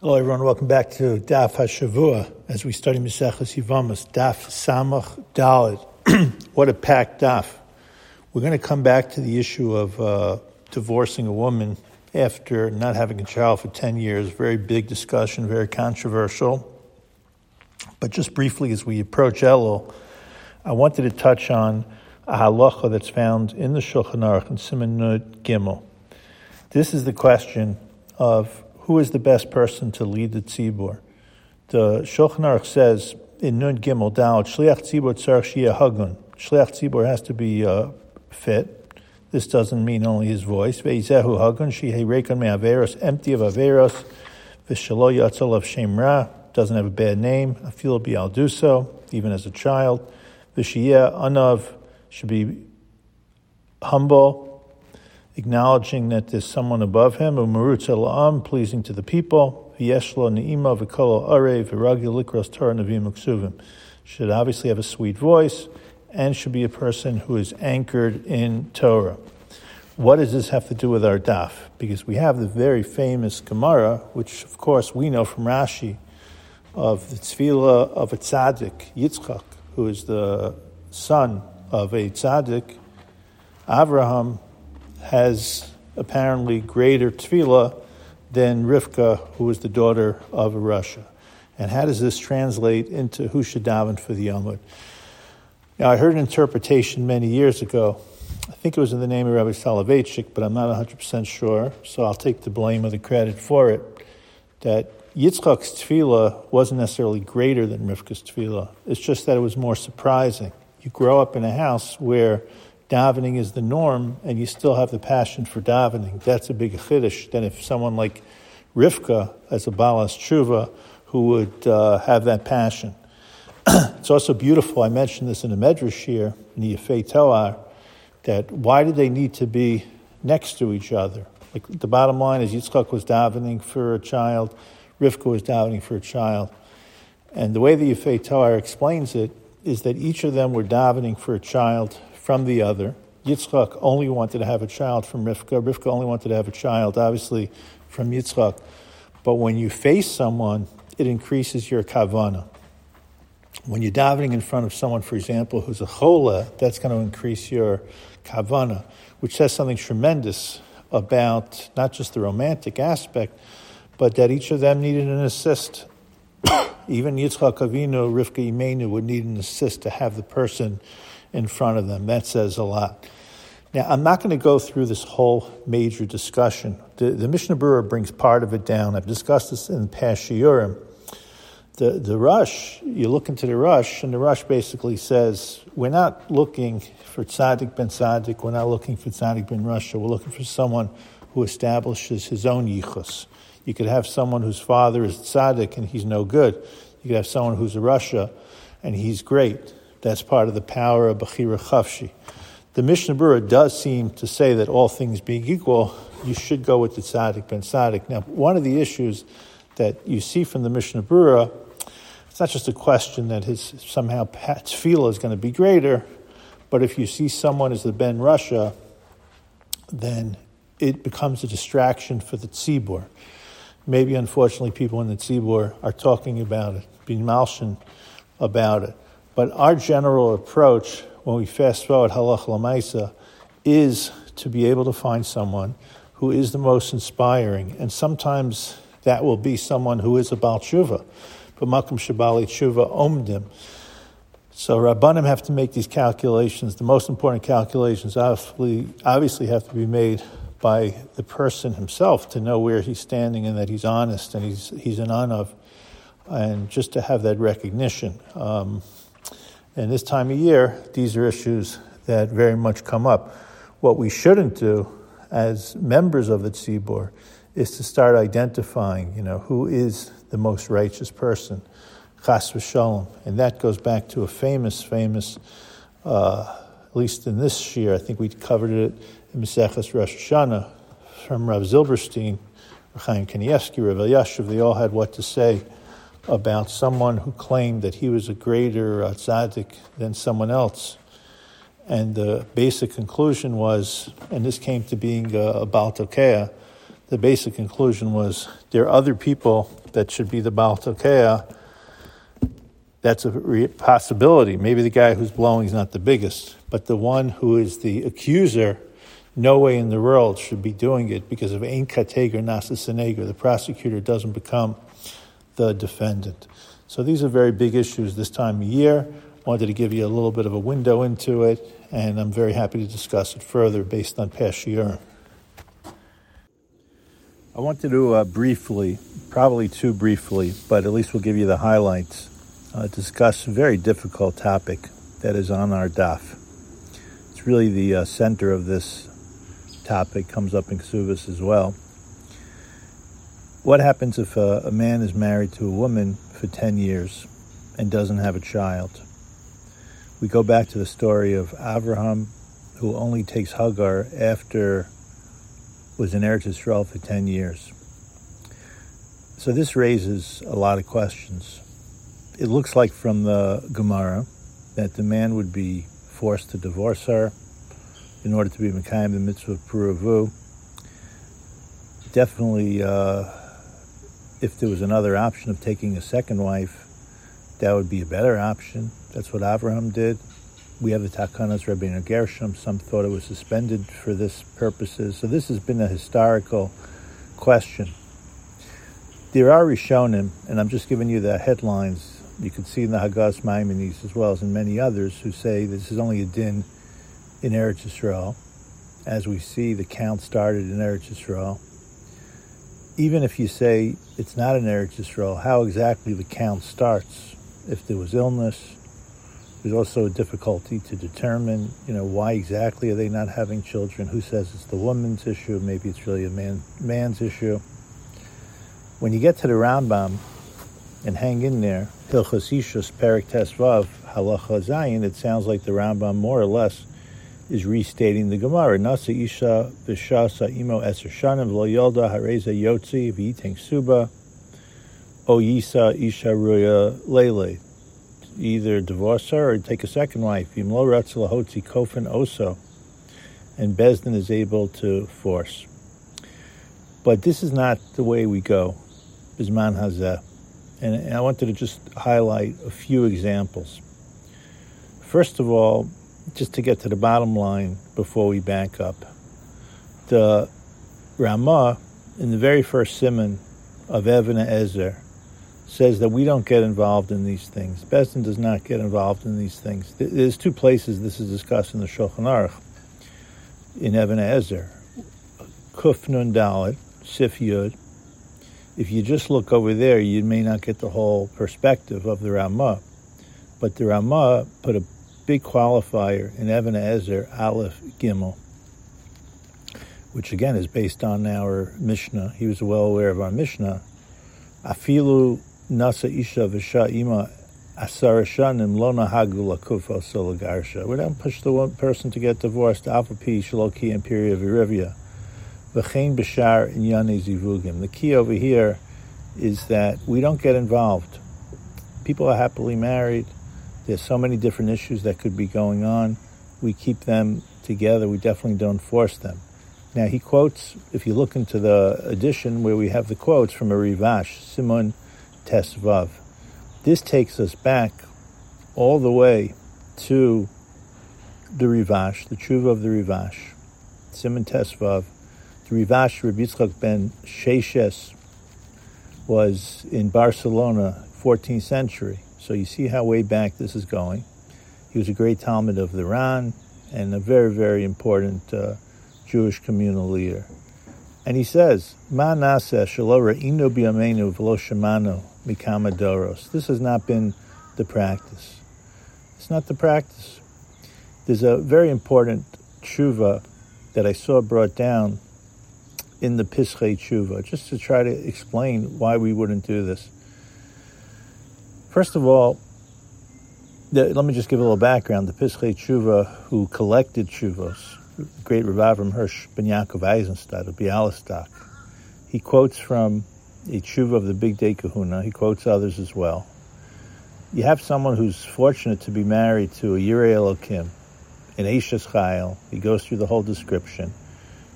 Hello, everyone. Welcome back to Daf Hashavua as we study Maseches Yevamos, Daf Samach Dalid. what a packed Daf. We're going to come back to the issue of uh, divorcing a woman after not having a child for 10 years. Very big discussion, very controversial. But just briefly, as we approach Elul, I wanted to touch on a halacha that's found in the Shulchan Aruch in Siman Gimel. This is the question of who is the best person to lead the tzibur? The Shulchan Aruch says in Nun Gimel Dal, Shliach tzibur tzarech shia hagun. Shliach tzibur has to be uh, fit. This doesn't mean only his voice. Ve'izehu hagun shihei rekon me'averos, empty of averos. V'shalo yatzal of shemra, doesn't have a bad name. Afil bi'alduso, even as a child. V'shiyeh anav should be humble acknowledging that there's someone above him, umarutz am, pleasing to the people, v'yeshlo ne'ima v'kolo are v'ragil likros Torah navim uksuvim. Should obviously have a sweet voice and should be a person who is anchored in Torah. What does this have to do with our daf? Because we have the very famous Gemara, which of course we know from Rashi, of the tefillah of a tzaddik, Yitzchak, who is the son of a tzaddik, Avraham, has apparently greater tefillah than Rivka, who was the daughter of Rasha. And how does this translate into who should daven for the Amud? Now, I heard an interpretation many years ago. I think it was in the name of Rabbi Soloveitchik, but I'm not 100% sure, so I'll take the blame or the credit for it, that Yitzchak's tefillah wasn't necessarily greater than Rivka's tefillah. It's just that it was more surprising. You grow up in a house where davening is the norm and you still have the passion for davening, that's a big chiddush than if someone like Rivka, as a Balas Tshuva, who would uh, have that passion. it's also beautiful, I mentioned this in the Medrash here, in the Yefei Toar, that why did they need to be next to each other? Like the bottom line is Yitzchak was davening for a child, Rivka was davening for a child. And the way the Yefei Toar explains it is that each of them were davening for a child from the other. Yitzchak only wanted to have a child from Rivka. Rivka only wanted to have a child, obviously, from Yitzchak. But when you face someone, it increases your kavana. When you're davening in front of someone, for example, who's a chola, that's going to increase your kavana, which says something tremendous about not just the romantic aspect, but that each of them needed an assist. Even Yitzchak Avinu, Rivka Imenu would need an assist to have the person in front of them. That says a lot. Now, I'm not going to go through this whole major discussion. The, the Mishnah Berurah brings part of it down. I've discussed this in the past shiurim. The, the Rosh, you look into the Rosh, and the Rosh basically says, we're not looking for Tzaddik ben Tzaddik, we're not looking for Tzaddik ben Rasha, we're looking for someone who establishes his own yichus. You could have someone whose father is Tzaddik and he's no good. You could have someone who's a Rasha and he's great. That's part of the power of Bechira Chavshi. The Mishnah Berurah does seem to say that all things being equal, you should go with the Tzaddik ben Tzaddik. Now, one of the issues that you see from the Mishnah Berurah, it's not just a question that his somehow tefillah is going to be greater, but if you see someone as the Ben Rasha, then it becomes a distraction for the tzibur. Maybe, unfortunately, people in the tzibur are talking about it, being malshin about it. But our general approach when we fast forward halach lamaisa is to be able to find someone who is the most inspiring, and sometimes that will be someone who is a Baal Tshuva. But Makom Shabali Tshuva omdim. So Rabbanim have to make these calculations. The most important calculations obviously, obviously have to be made by the person himself to know where he's standing and that he's honest and he's, he's an of, and just to have that recognition. Um, and this time of year, these are issues that very much come up. What we shouldn't do as members of the Tzibor is to start identifying, you know, who is the most righteous person, chas v'shalom. And that goes back to a famous, famous, uh, at least in this year, I think we covered it in Maseches Rosh Hashanah from Rav Zilberstein, Chaim Kanievsky, Rav Elyashiv, they all had what to say about someone who claimed that he was a greater uh, tzaddik than someone else. And the basic conclusion was, and this came to being uh, a Baltokea, the basic conclusion was there are other people that should be the Baal Tokea, that's a re- possibility. Maybe the guy who's blowing is not the biggest, but the one who is the accuser, no way in the world should be doing it because of Ein Kateger Nasa Seneger. The prosecutor doesn't become the defendant. So these are very big issues this time of year. Wanted to give you a little bit of a window into it, and I'm very happy to discuss it further based on past year. I wanted to uh, briefly, probably too briefly, but at least we'll give you the highlights, uh, discuss a very difficult topic that is on our daf. It's really the uh, center of this topic, comes up in Ksubas as well. What happens if a, a man is married to a woman for 10 years and doesn't have a child? We go back to the story of Abraham, who only takes Hagar after was in Eretz Yisrael for 10 years. So this raises a lot of questions. It looks like from the Gemara that the man would be forced to divorce her in order to be Mekayim the mitzvah of Puravu. Definitely, uh, if there was another option of taking a second wife, that would be a better option. That's what Abraham did. We have the Takanas Rabbeinu Gershom. Some thought it was suspended for this purposes. So this has been a historical question. There are Rishonim, and I'm just giving you the headlines. You can see in the Hagahos Maimoniyos as well as in many others who say this is only a din in Eretz Yisrael. As we see, the count started in Eretz Yisrael. Even if you say it's not an Eretz Yisrael, how exactly the count starts, if there was illness, there's also a difficulty to determine, you know, why exactly are they not having children? Who says it's the woman's issue? Maybe it's really a man man's issue. When you get to the Rambam and hang in there, Hilchos Ishus Perik Tesvav Halacha Zayin, it sounds like the Rambam more or less is restating the Gemara. Nasa Isha Vishasa Imo Eser Shanim V'lo Yolda Hareza Yotzi V'yiteng Suba O Yisa Isha Ruya Lele either divorce her or take a second wife. Yimlo Ratzalahotzi Kofin Oso. And Besdin is able to force. But this is not the way we go, Bisman Hazeh. And I wanted to just highlight a few examples. First of all, just to get to the bottom line before we back up, the Ramah in the very first simon of Even HaEzer says that we don't get involved in these things. Besdin does not get involved in these things. There's two places this is discussed in the Shulchan Aruch, in Even Ezer. Kuf Nun Dalet, Sif Yud. If you just look over there, you may not get the whole perspective of the Ramah. But the Ramah put a big qualifier in Even Ezer, Aleph Gimel, which again is based on our Mishnah. He was well aware of our Mishnah. Afilu Nasa Isha Visha Ima Asara Shanim Lona Hagula Kufa Solagarsha. We don't push the one person to get divorced, Alpha P Shaloki in Yane Zivugim. The key over here is that we don't get involved. People are happily married. There's so many different issues that could be going on. We keep them together. We definitely don't force them. Now he quotes, if you look into the edition where we have the quotes from a Rivash, Simon Tesvav. This takes us back all the way to the Rivash, the Tshuva of the Rivash, Simon Tesvav. The Rivash, Rabbi Yitzchak ben Sheshes, was in Barcelona, 14th century. So you see how way back this is going. He was a great Talmid of the Ran and a very, very important uh, Jewish communal leader. And he says, Ma ino mikama doros. This has not been the practice. It's not the practice. There's a very important tshuva that I saw brought down in the Pischei tshuva, just to try to explain why we wouldn't do this. First of all, the, let me just give a little background. The Pischei tshuva, who collected tshuvos, great Rav Avram Hirsch ben Yaakov Eisenstadt of Bialystok. He quotes from a tshuva of the Bigdei Kehunah. He quotes others as well. You have someone who's fortunate to be married to a Yirei Elokim, an Eishes Chayil. He goes through the whole description.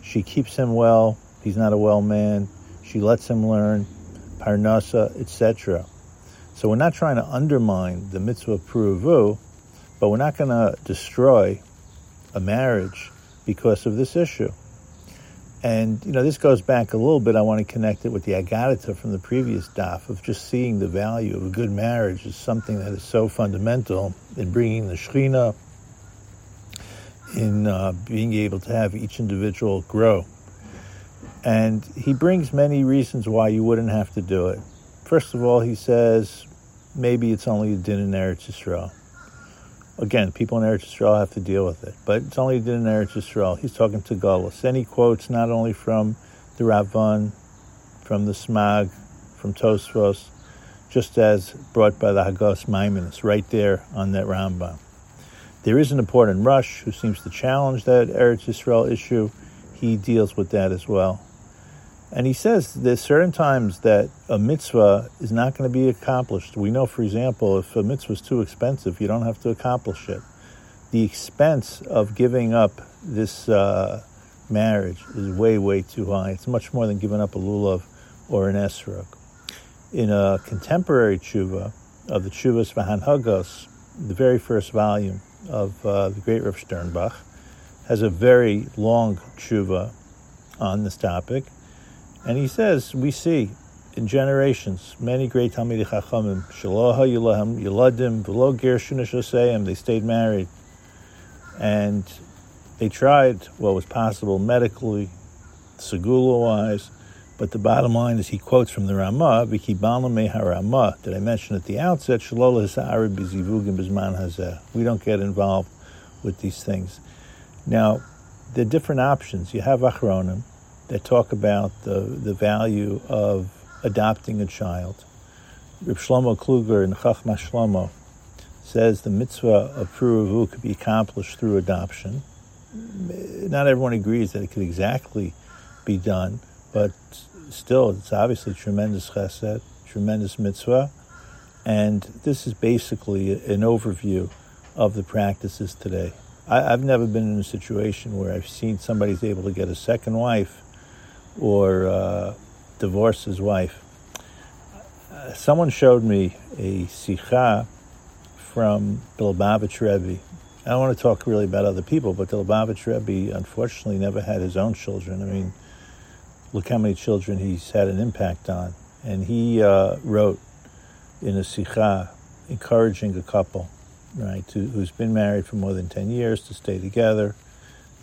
She keeps him well. He's not a well man. She lets him learn. parnasa, etc. So we're not trying to undermine the mitzvah of puruvu, but we're not going to destroy a marriage because of this issue. And, you know, this goes back a little bit. I want to connect it with the Agadita from the previous daf of just seeing the value of a good marriage is something that is so fundamental in bringing the Shekhinah, in uh, being able to have each individual grow. And he brings many reasons why you wouldn't have to do it. First of all, he says maybe it's only a din in Eretz Yisrael. Again, people in Eretz Yisrael have to deal with it, but it's only Din in Eretz Yisrael. He's talking to Golos. And he quotes not only from the Ravan, from the Smag, from Tosfos, just as brought by the Hagahos Maimoniyos, right there on that Rambam. There is an important Rosh who seems to challenge that Eretz Yisrael issue. He deals with that as well. And he says there's certain times that a mitzvah is not going to be accomplished. We know, for example, if a mitzvah is too expensive, you don't have to accomplish it. The expense of giving up this uh, marriage is way, way too high. It's much more than giving up a lulav or an esrog. In a contemporary tshuva of the Tshuvas Vahanhagos, the very first volume of uh, the great Rav Sternbuch, has a very long tshuva on this topic and he says, we see in generations many great Talmidei Chachamim, Shaloha Yulahem, Yuladim, Velo Gershun they stayed married. And they tried what was possible medically, segula wise, but the bottom line is he quotes from the Ramah, Viki me harama, that I mentioned at the outset. We don't get involved with these things. Now, there are different options. You have Achronim, that talk about the, the value of adopting a child. Reb Shlomo Kluger in Chachma Shlomo says the mitzvah of Puruvu could be accomplished through adoption. Not everyone agrees that it could exactly be done, but still, it's obviously tremendous chesed, tremendous mitzvah. And this is basically an overview of the practices today. I, have never been in a situation where I've seen somebody's able to get a second wife or uh, divorce his wife. Uh, someone showed me a sikha from the Lubavitch Rebbe. I don't want to talk really about other people, but the Lubavitch Rebbe unfortunately never had his own children. I mean, look how many children he's had an impact on. And he uh, wrote in a sikha encouraging a couple, right, to, who's been married for more than 10 years to stay together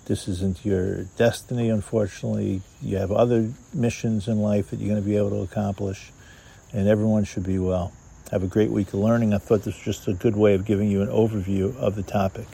this isn't your destiny, unfortunately. You have other missions in life that you're going to be able to accomplish, and everyone should be well. Have a great week of learning. I thought this was just a good way of giving you an overview of the topic.